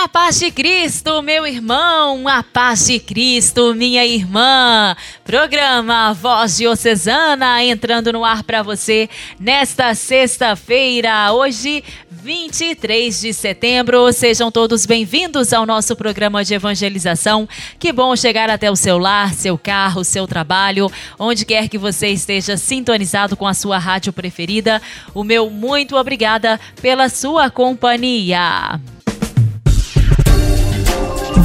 A paz de Cristo, meu irmão, a paz de Cristo, minha irmã. Programa Voz Diocesana entrando no ar para você nesta sexta-feira, hoje, 23 de setembro. Sejam todos bem-vindos ao nosso programa de evangelização. Que bom chegar até o seu lar, seu carro, seu trabalho, onde quer que você esteja sintonizado com a sua rádio preferida. O meu muito obrigada pela sua companhia.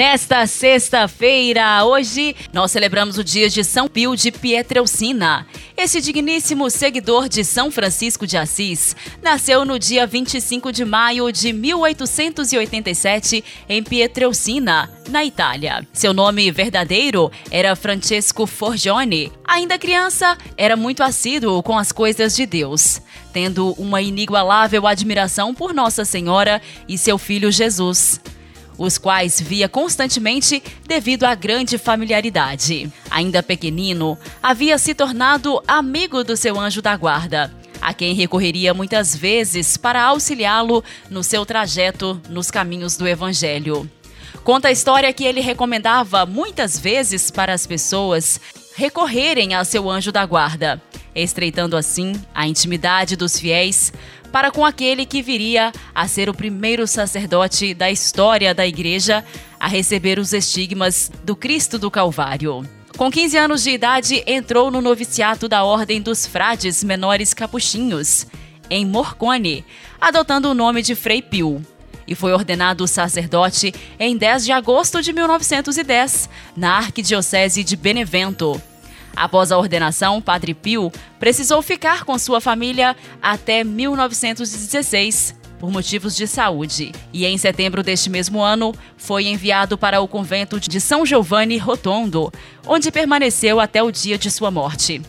Nesta sexta-feira, hoje, nós celebramos o dia de São Pio de Pietrelcina. Esse digníssimo seguidor de São Francisco de Assis nasceu no dia 25 de maio de 1887 em Pietrelcina, na Itália. Seu nome verdadeiro era Francesco Forgione. Ainda criança, era muito assíduo com as coisas de Deus, tendo uma inigualável admiração por Nossa Senhora e seu filho Jesus os quais via constantemente devido à grande familiaridade. Ainda pequenino, havia se tornado amigo do seu anjo da guarda, a quem recorreria muitas vezes para auxiliá-lo no seu trajeto nos caminhos do Evangelho. Conta a história que ele recomendava muitas vezes para as pessoas recorrerem ao seu anjo da guarda, estreitando assim a intimidade dos fiéis para com aquele que viria a ser o primeiro sacerdote da história da igreja a receber os estigmas do Cristo do Calvário. Com 15 anos de idade, entrou no noviciato da Ordem dos Frades Menores Capuchinhos, em Morcone, adotando o nome de Frei Pio. E foi ordenado sacerdote em 10 de agosto de 1910, na Arquidiocese de Benevento. Após a ordenação, Padre Pio precisou ficar com sua família até 1916 por motivos de saúde. E em setembro deste mesmo ano, foi enviado para o convento de São Giovanni Rotondo, onde permaneceu até o dia de sua morte.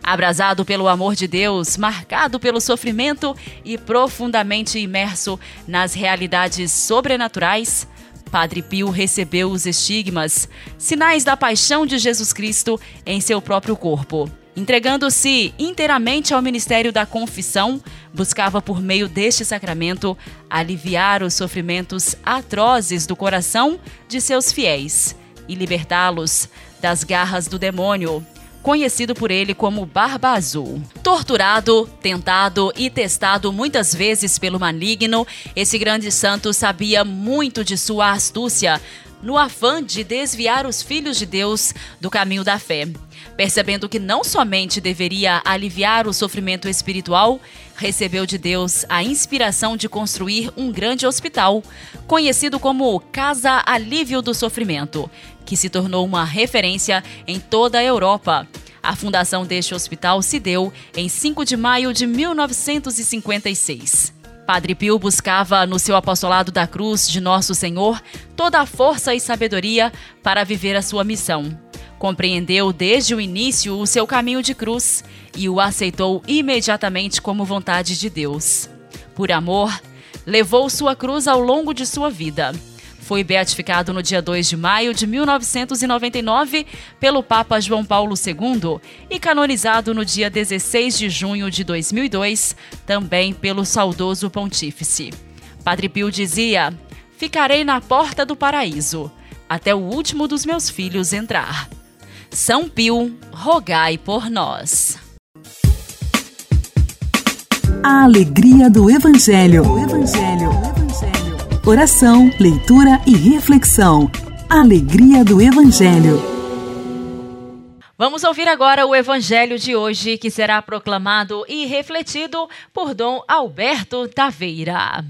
Abrasado pelo amor de Deus, marcado pelo sofrimento e profundamente imerso nas realidades sobrenaturais, Padre Pio recebeu os estigmas, sinais da paixão de Jesus Cristo em seu próprio corpo. Entregando-se inteiramente ao ministério da confissão, buscava por meio deste sacramento aliviar os sofrimentos atrozes do coração de seus fiéis e libertá-los das garras do demônio, conhecido por ele como Barba Azul. Torturado, tentado e testado muitas vezes pelo maligno, esse grande santo sabia muito de sua astúcia no afã de desviar os filhos de Deus do caminho da fé. Percebendo que não somente deveria aliviar o sofrimento espiritual, recebeu de Deus a inspiração de construir um grande hospital, conhecido como Casa Alívio do Sofrimento, que se tornou uma referência em toda a Europa. A fundação deste hospital se deu em 5 de maio de 1956. Padre Pio buscava no seu apostolado da cruz de Nosso Senhor toda a força e sabedoria para viver a sua missão. Compreendeu desde o início o seu caminho de cruz e o aceitou imediatamente como vontade de Deus. Por amor, levou sua cruz ao longo de sua vida. Foi beatificado no dia 2 de maio de 1999 pelo Papa João Paulo II e canonizado no dia 16 de junho de 2002, também pelo saudoso Pontífice. Padre Pio dizia: Ficarei na porta do paraíso, até o último dos meus filhos entrar. São Pio, rogai por nós. A alegria do Evangelho. O Evangelho. O Evangelho. Oração, leitura e reflexão. Alegria do Evangelho. Vamos ouvir agora o Evangelho de hoje, que será proclamado e refletido por Dom Alberto Taveira.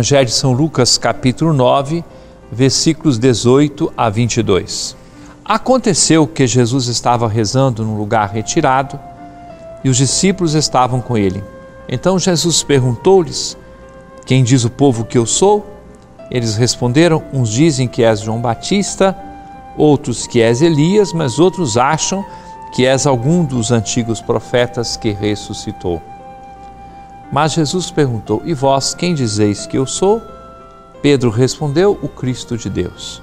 Evangelho de São Lucas, capítulo 9, versículos 18 a 22. Aconteceu que Jesus estava rezando num lugar retirado e os discípulos estavam com ele. Então Jesus perguntou-lhes: Quem diz o povo que eu sou? Eles responderam: Uns dizem que és João Batista, outros que és Elias, mas outros acham que és algum dos antigos profetas que ressuscitou. Mas Jesus perguntou: E vós quem dizeis que eu sou? Pedro respondeu: O Cristo de Deus.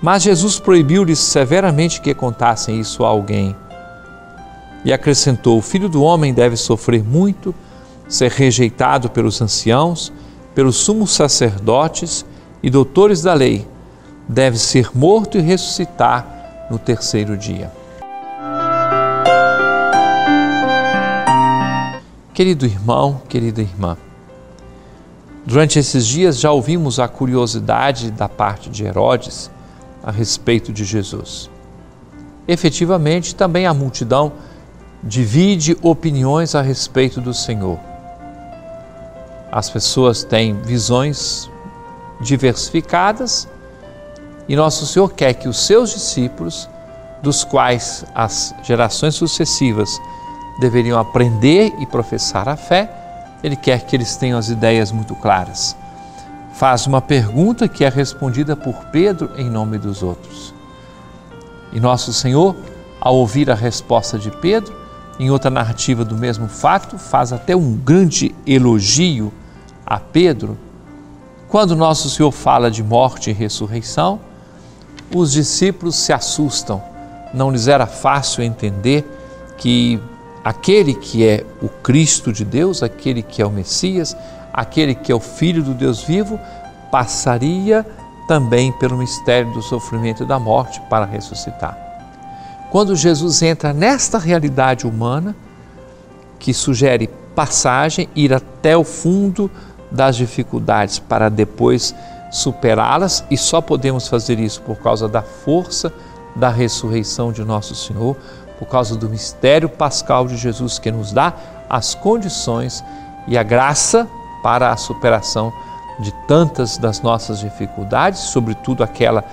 Mas Jesus proibiu-lhes severamente que contassem isso a alguém. E acrescentou: O filho do homem deve sofrer muito, ser rejeitado pelos anciãos, pelos sumos sacerdotes e doutores da lei, deve ser morto e ressuscitar no terceiro dia. Querido irmão, querida irmã, durante esses dias já ouvimos a curiosidade da parte de Herodes a respeito de Jesus. Efetivamente, também a multidão divide opiniões a respeito do Senhor. As pessoas têm visões diversificadas e Nosso Senhor quer que os seus discípulos, dos quais as gerações sucessivas deveriam aprender e professar a fé, Ele quer que eles tenham as ideias muito claras. Faz uma pergunta que é respondida por Pedro em nome dos outros. E Nosso Senhor, ao ouvir a resposta de Pedro, em outra narrativa do mesmo fato, faz até um grande elogio a Pedro. Quando Nosso Senhor fala de morte e ressurreição, os discípulos se assustam. Não lhes era fácil entender que aquele que é o Cristo de Deus, aquele que é o Messias, aquele que é o Filho do Deus vivo, passaria também pelo mistério do sofrimento e da morte para ressuscitar. Quando Jesus entra nesta realidade humana, que sugere passagem, ir até o fundo das dificuldades para depois superá-las, e só podemos fazer isso por causa da força da ressurreição de nosso Senhor, por causa do mistério pascal de Jesus que nos dá as condições e a graça para a superação de tantas das nossas dificuldades, sobretudo aquela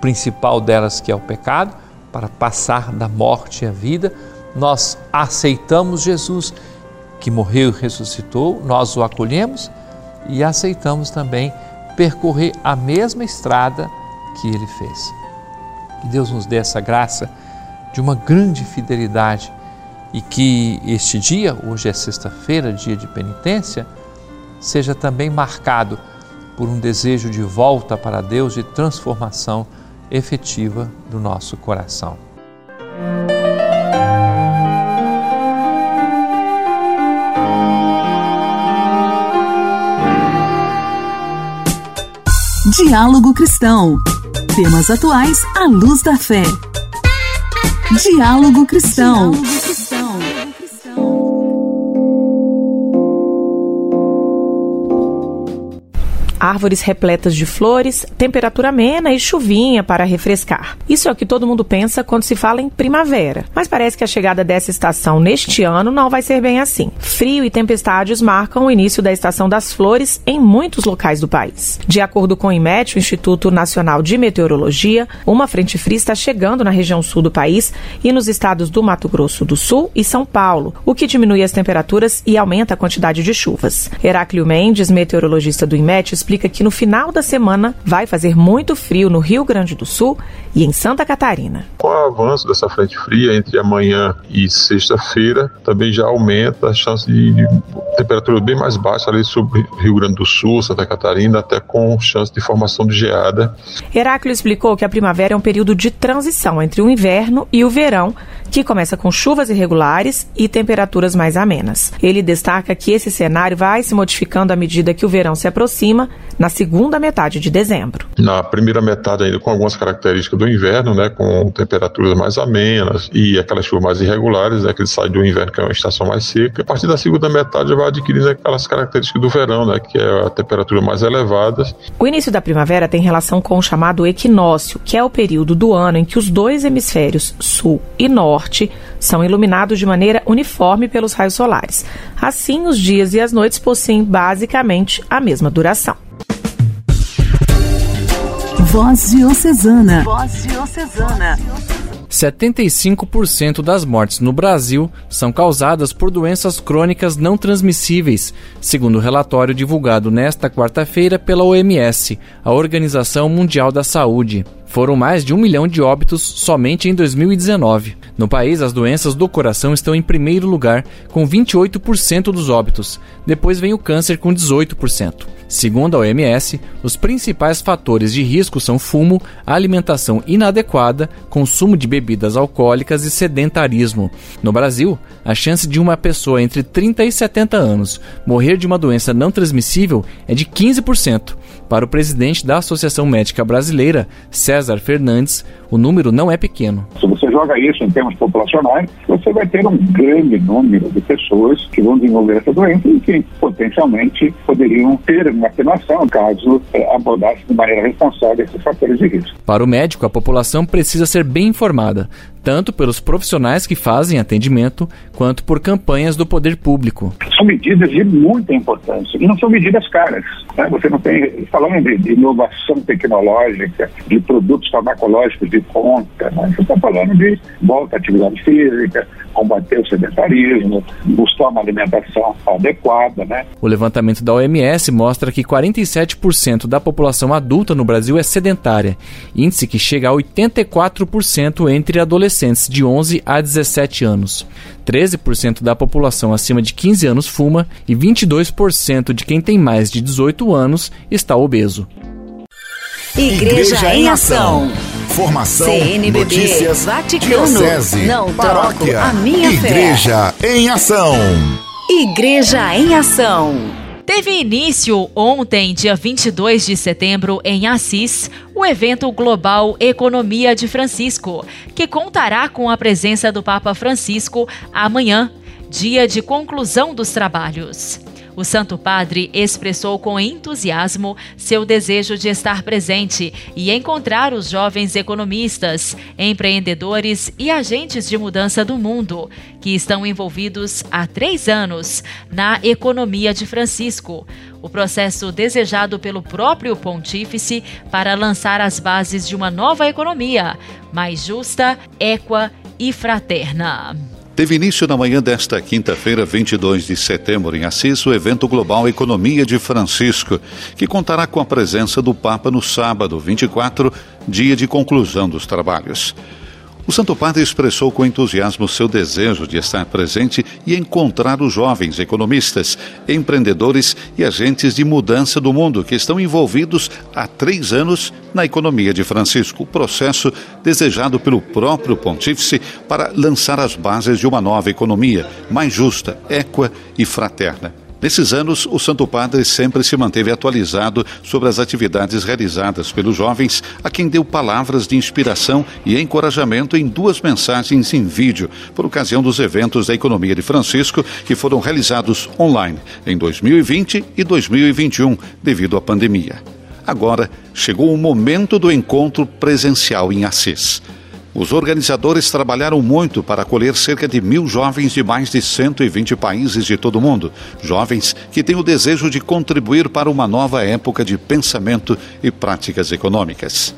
principal delas que é o pecado, para passar da morte à vida, nós aceitamos Jesus que morreu e ressuscitou, nós o acolhemos e aceitamos também percorrer a mesma estrada que ele fez. Que Deus nos dê essa graça de uma grande fidelidade e que este dia, hoje é sexta-feira, dia de penitência, seja também marcado por um desejo de volta para Deus, de transformação efetiva do nosso coração. Diálogo Cristão. Temas atuais à luz da fé. Diálogo Cristão. Diálogo árvores repletas de flores, temperatura amena e chuvinha para refrescar. Isso é o que todo mundo pensa quando se fala em primavera, mas parece que a chegada dessa estação neste ano não vai ser bem assim. Frio e tempestades marcam o início da estação das flores em muitos locais do país. De acordo com o IMET, o Instituto Nacional de Meteorologia, uma frente fria está chegando na região sul do país e nos estados do Mato Grosso do Sul e São Paulo, o que diminui as temperaturas e aumenta a quantidade de chuvas. Heráclio Mendes, meteorologista do IMET, explica que no final da semana vai fazer muito frio no Rio Grande do Sul e em Santa Catarina. Com o avanço dessa frente fria entre amanhã e sexta-feira, também já aumenta a chance de, de temperatura bem mais baixa ali sobre Rio Grande do Sul, Santa Catarina, até com chance de formação de geada. Heráclio explicou que a primavera é um período de transição entre o inverno e o verão, que começa com chuvas irregulares e temperaturas mais amenas. Ele destaca que esse cenário vai se modificando à medida que o verão se aproxima, na segunda metade de dezembro. Na primeira metade, ainda com algumas características do inverno, né, com temperaturas mais amenas e aquelas chuvas mais irregulares, né, que ele sai do inverno, que é uma estação mais seca. A partir da segunda metade, vai adquirindo aquelas características do verão, né, que é a temperatura mais elevada. O início da primavera tem relação com o chamado equinócio, que é o período do ano em que os dois hemisférios, sul e norte, são iluminados de maneira uniforme pelos raios solares. Assim, os dias e as noites possuem basicamente a mesma duração. Voz Diocesana. Voz Diocesana. 75% das mortes no Brasil são causadas por doenças crônicas não transmissíveis, segundo o relatório divulgado nesta quarta-feira pela OMS, a Organização Mundial da Saúde. Foram mais de um milhão de óbitos somente em 2019. No país, as doenças do coração estão em primeiro lugar, com 28% dos óbitos. Depois vem o câncer, com 18%. Segundo a OMS, os principais fatores de risco são fumo, alimentação inadequada, consumo de bebidas alcoólicas e sedentarismo. No Brasil, a chance de uma pessoa entre 30 e 70 anos morrer de uma doença não transmissível é de 15%. Para o presidente da Associação Médica Brasileira, César Fernandes, o número não é pequeno. Se você joga isso em termos populacionais, você vai ter um grande número de pessoas que vão desenvolver essa doença e que potencialmente poderiam ter uma atenuação caso é, abordasse de maneira responsável esses fatores de risco. Para o médico, a população precisa ser bem informada, tanto pelos profissionais que fazem atendimento, quanto por campanhas do poder público. São medidas de muita importância e não são medidas caras. Né? Você não tem, falando de, inovação tecnológica, de produtos farmacológicos de ponta, né? você está falando de volta à atividade física, combater o sedentarismo, buscar uma alimentação adequada. Né? O levantamento da OMS mostra que 47% da população adulta no Brasil é sedentária, índice que chega a 84% entre adolescentes de 11 a 17 anos. 13% da população acima de 15 anos fuma e 22% de quem tem mais de 18 anos está obeso. Igreja, Igreja em Ação. Formação, CNBB, notícias, Vaticano, diocese, não paróquia, a minha Igreja fé. em Ação. Igreja em Ação. Teve início ontem, dia 22 de setembro, em Assis, o evento global Economia de Francisco, que contará com a presença do Papa Francisco amanhã, dia de conclusão dos trabalhos. O Santo Padre expressou com entusiasmo seu desejo de estar presente e encontrar os jovens economistas, empreendedores e agentes de mudança do mundo que estão envolvidos há três anos na economia de Francisco, o processo desejado pelo próprio Pontífice para lançar as bases de uma nova economia mais justa, equa e fraterna. Teve início na manhã desta quinta-feira, 22 de setembro, em Assis, o evento global Economia de Francisco, que contará com a presença do Papa no sábado, 24, dia de conclusão dos trabalhos. O Santo Padre expressou com entusiasmo seu desejo de estar presente e encontrar os jovens economistas, empreendedores e agentes de mudança do mundo que estão envolvidos há três anos na economia de Francisco, processo desejado pelo próprio Pontífice para lançar as bases de uma nova economia mais justa, equa e fraterna. Nesses anos, o Santo Padre sempre se manteve atualizado sobre as atividades realizadas pelos jovens, a quem deu palavras de inspiração e encorajamento em duas mensagens em vídeo, por ocasião dos eventos da Economia de Francisco, que foram realizados online em 2020 e 2021, devido à pandemia. Agora chegou o momento do encontro presencial em Assis. Os organizadores trabalharam muito para acolher cerca de mil jovens de mais de 120 países de todo o mundo. Jovens que têm o desejo de contribuir para uma nova época de pensamento e práticas econômicas.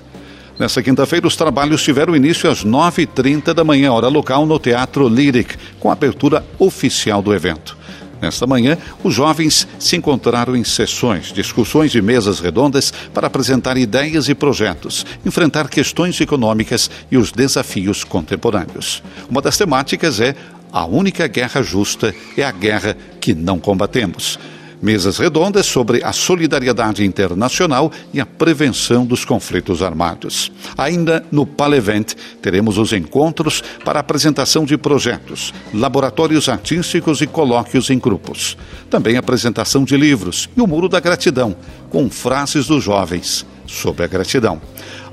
Nessa quinta-feira, os trabalhos tiveram início às 9h30 da manhã, hora local, no Teatro Lyric, com a abertura oficial do evento. Nesta manhã, os jovens se encontraram em sessões, discussões e mesas redondas para apresentar ideias e projetos, enfrentar questões econômicas e os desafios contemporâneos. Uma das temáticas é a única guerra justa é a guerra que não combatemos mesas redondas sobre a solidariedade internacional e a prevenção dos conflitos armados. Ainda no Palevent, teremos os encontros para apresentação de projetos, laboratórios artísticos e colóquios em grupos. Também apresentação de livros e o Muro da Gratidão, com frases dos jovens sobre a gratidão.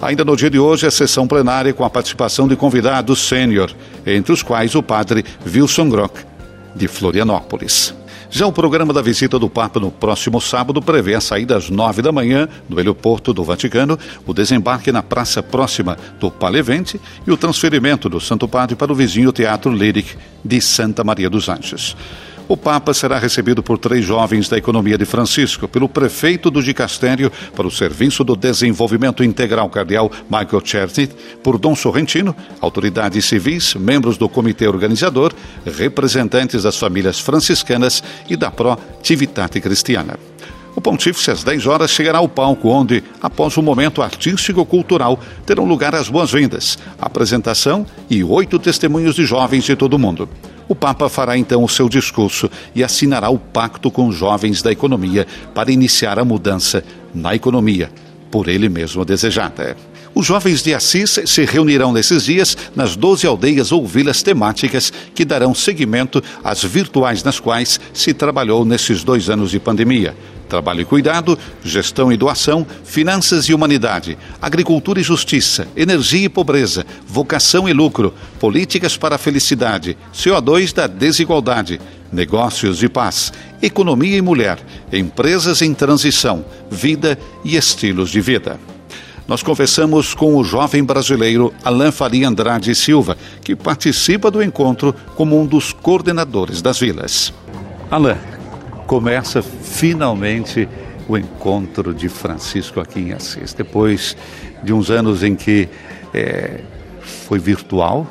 Ainda no dia de hoje, a sessão plenária com a participação de convidados sênior, entre os quais o padre Wilson Grock, de Florianópolis. Já o programa da visita do Papa no próximo sábado prevê a saída às nove da manhã do heliporto do Vaticano, o desembarque na praça próxima do Palevente e o transferimento do Santo Padre para o vizinho Teatro Lyric de Santa Maria dos Anjos. O Papa será recebido por três jovens da economia de Francisco, pelo prefeito do Dicastério para o Serviço do Desenvolvimento Integral Cardeal Michael Cherny, por Dom Sorrentino, autoridades civis, membros do comitê organizador, representantes das famílias franciscanas e da Pro Civitate Cristiana. O Pontífice, às 10 horas, chegará ao palco, onde, após um momento artístico-cultural, terão lugar as boas-vindas, apresentação e oito testemunhos de jovens de todo o mundo. O Papa fará então o seu discurso e assinará o pacto com jovens da economia para iniciar a mudança na economia, por ele mesmo desejada. Os jovens de Assis se reunirão nesses dias nas 12 aldeias ou vilas temáticas que darão seguimento às virtuais nas quais se trabalhou nesses dois anos de pandemia. Trabalho e cuidado, gestão e doação, finanças e humanidade, agricultura e justiça, energia e pobreza, vocação e lucro, políticas para a felicidade, CO2 da desigualdade, negócios de paz, economia e mulher, empresas em transição, vida e estilos de vida nós conversamos com o jovem brasileiro Alain Faria Andrade Silva, que participa do encontro como um dos coordenadores das vilas. Alain, começa finalmente o encontro de Francisco aqui em Assis, depois de uns anos em que é, foi virtual,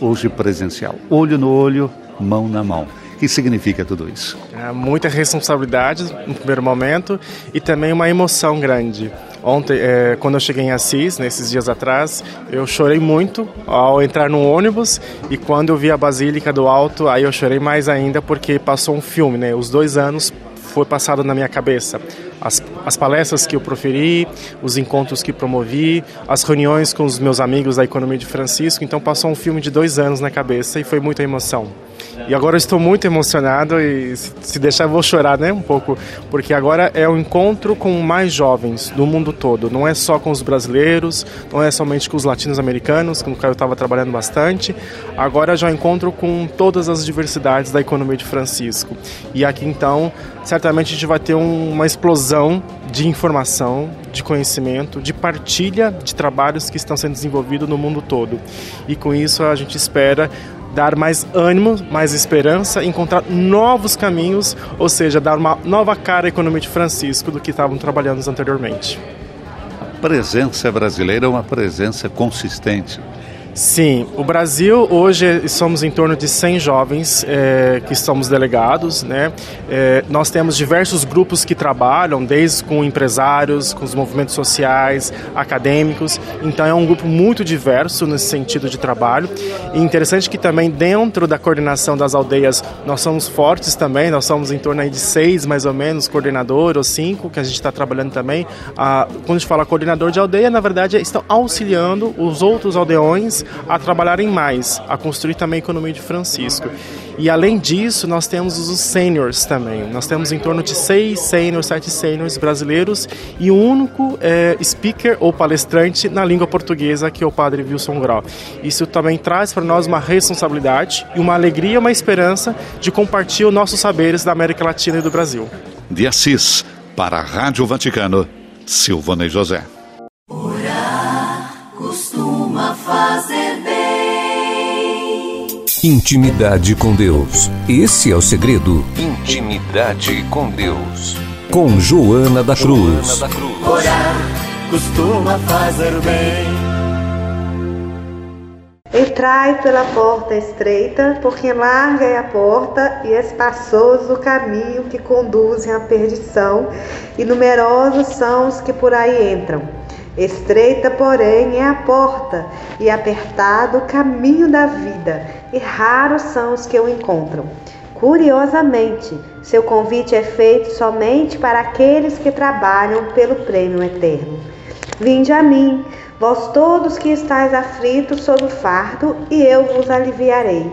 hoje presencial, olho no olho, mão na mão. O que significa tudo isso? É muita responsabilidade no primeiro momento e também uma emoção grande. Ontem, é, quando eu cheguei em Assis, nesses dias atrás, eu chorei muito ao entrar no ônibus e quando eu vi a Basílica do Alto, aí eu chorei mais ainda porque passou um filme, né? Os dois anos foi passado na minha cabeça. As, as palestras que eu proferi, os encontros que promovi, as reuniões com os meus amigos da Economia de Francisco. Então passou um filme de dois anos na cabeça e foi muita emoção. E agora estou muito emocionado e se deixar vou chorar, né, um pouco, porque agora é um encontro com mais jovens do mundo todo. Não é só com os brasileiros, não é somente com os latinos-americanos, com o qual eu estava trabalhando bastante. Agora já encontro com todas as diversidades da economia de Francisco. E aqui então, certamente a gente vai ter uma explosão de informação, de conhecimento, de partilha de trabalhos que estão sendo desenvolvidos no mundo todo. E com isso a gente espera dar mais ânimo, mais esperança, encontrar novos caminhos, ou seja, dar uma nova cara à economia de Francisco do que estavam trabalhando anteriormente. A presença brasileira é uma presença consistente. Sim, o Brasil hoje somos em torno de 100 jovens é, que somos delegados, né? É, nós temos diversos grupos que trabalham, desde com empresários, com os movimentos sociais, acadêmicos. Então é um grupo muito diverso nesse sentido de trabalho. E interessante que também dentro da coordenação das aldeias nós somos fortes também. Nós somos em torno de seis mais ou menos coordenador ou cinco que a gente está trabalhando também. Ah, quando a gente fala coordenador de aldeia, na verdade estão auxiliando os outros aldeões a trabalharem mais, a construir também a economia de Francisco. E além disso, nós temos os seniors também. Nós temos em torno de seis seniors, sete seniors brasileiros e um único é, speaker ou palestrante na língua portuguesa, que é o padre Wilson Grau. Isso também traz para nós uma responsabilidade e uma alegria, uma esperança de compartilhar os nossos saberes da América Latina e do Brasil. De Assis, para a Rádio Vaticano, Silvana e José. Orar costuma fazer Intimidade com Deus. Esse é o segredo. Intimidade com Deus. Com Joana da Cruz. Joana da Cruz. Orar costuma fazer bem. Entrai pela porta estreita, porque larga é a porta e espaçoso o caminho que conduzem à perdição, e numerosos são os que por aí entram. Estreita, porém, é a porta, e apertado o caminho da vida, e raros são os que o encontram. Curiosamente, seu convite é feito somente para aqueles que trabalham pelo prêmio eterno. Vinde a mim, vós todos que estáis aflitos sob o fardo, e eu vos aliviarei.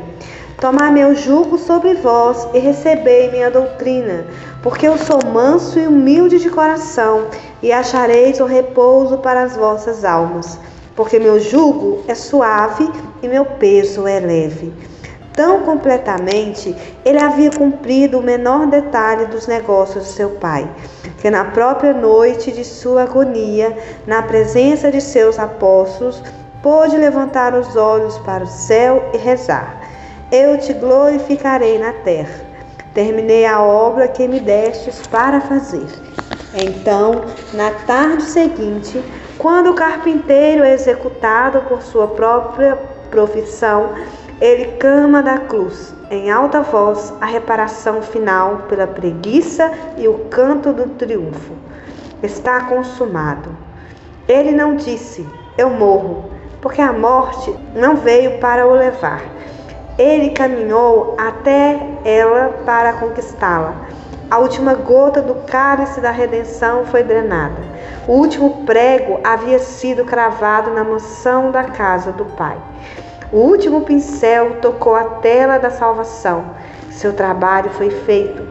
Tomai meu jugo sobre vós e recebei minha doutrina, porque eu sou manso e humilde de coração, e achareis o repouso para as vossas almas. Porque meu jugo é suave e meu peso é leve. Tão completamente ele havia cumprido o menor detalhe dos negócios de seu pai, que na própria noite de sua agonia, na presença de seus apóstolos, pôde levantar os olhos para o céu e rezar eu te glorificarei na terra. Terminei a obra que me destes para fazer. Então, na tarde seguinte, quando o carpinteiro é executado por sua própria profissão, ele clama da cruz, em alta voz, a reparação final pela preguiça e o canto do triunfo. Está consumado. Ele não disse, eu morro, porque a morte não veio para o levar. Ele caminhou até ela para conquistá-la. A última gota do cálice da redenção foi drenada. O último prego havia sido cravado na mansão da casa do Pai. O último pincel tocou a tela da salvação. Seu trabalho foi feito,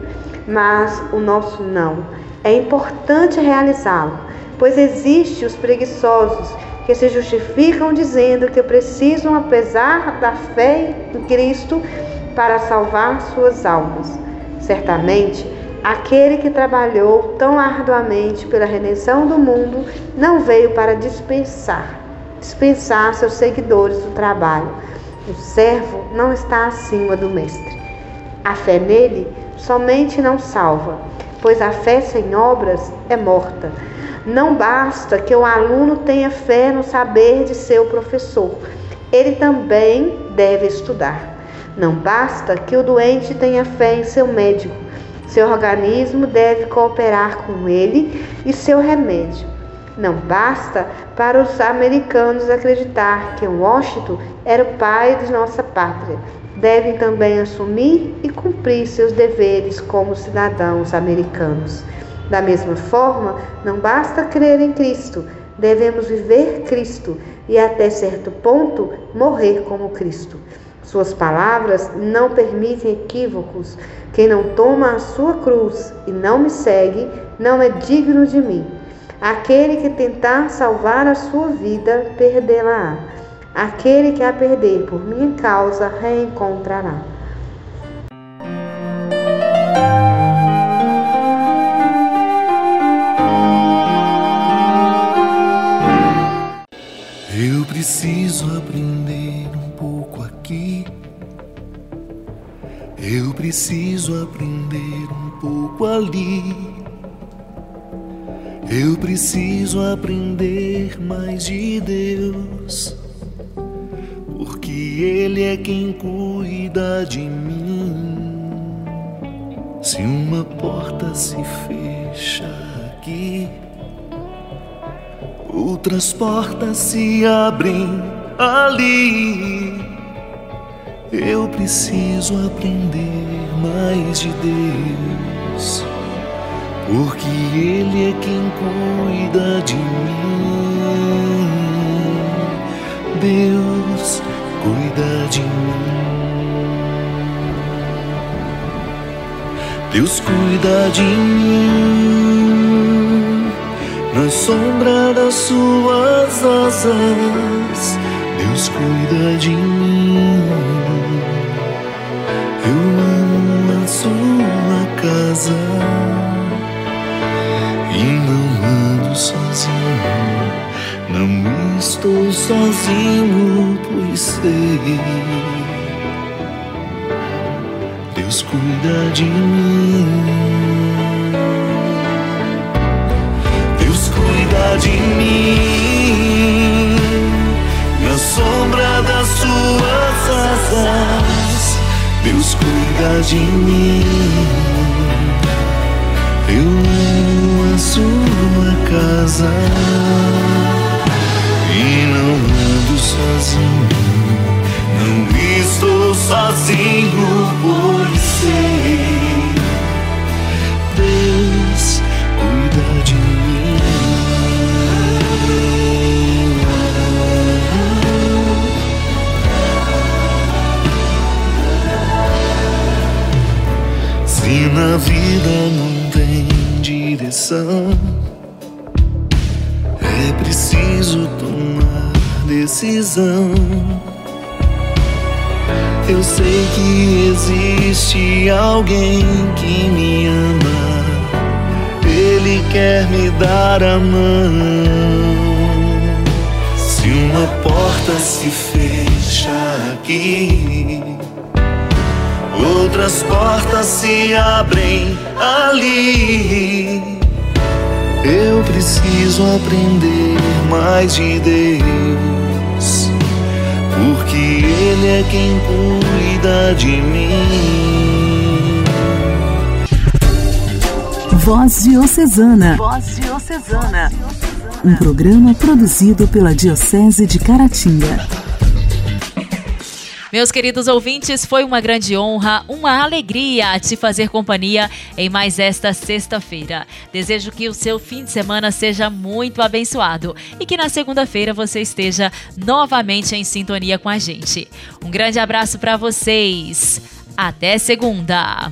mas o nosso não. É importante realizá-lo, pois existem os preguiçosos que se justificam dizendo que precisam, apesar da fé em Cristo, para salvar suas almas. Certamente, Aquele que trabalhou tão arduamente pela redenção do mundo não veio para dispensar, dispensar seus seguidores do trabalho. O servo não está acima do mestre. A fé nele somente não salva, pois a fé sem obras é morta. Não basta que o aluno tenha fé no saber de seu professor, ele também deve estudar. Não basta que o doente tenha fé em seu médico, seu organismo deve cooperar com ele e seu remédio. Não basta para os americanos acreditar que Washington era o pai de nossa pátria. Devem também assumir e cumprir seus deveres como cidadãos americanos. Da mesma forma, não basta crer em Cristo, devemos viver Cristo e, até certo ponto, morrer como Cristo. Suas palavras não permitem equívocos. Quem não toma a sua cruz e não me segue, não é digno de mim. Aquele que tentar salvar a sua vida, perdê-la-á. Aquele que a perder por minha causa, reencontrará. Preciso aprender um pouco ali. Eu preciso aprender mais de Deus, porque Ele é quem cuida de mim. Se uma porta se fecha aqui, outras portas se abrem ali. Eu preciso aprender mais de Deus, porque Ele é quem cuida de mim. Deus cuida de mim. Deus cuida de mim na sombra das suas asas. Deus cuida de mim. Casa e não ando sozinho. Não estou sozinho, pois sei. Deus cuida de mim. Deus cuida de mim na sombra das suas asas. Deus cuida de mim. Casa e não ando sozinho. Não estou sozinho, pois sei. Deus cuida de mim. Se na vida não tem direção, decisão. Eu sei que existe alguém que me ama. Ele quer me dar a mão. Se uma porta se fecha aqui, outras portas se abrem ali. Eu preciso aprender mais de Deus, porque Ele é quem cuida de mim. Voz Diocesana. Voz Diocesana. Um programa produzido pela Diocese de Caratinga. Meus queridos ouvintes, foi uma grande honra, uma alegria te fazer companhia em mais esta sexta-feira. Desejo que o seu fim de semana seja muito abençoado e que na segunda-feira você esteja novamente em sintonia com a gente. Um grande abraço para vocês. Até segunda.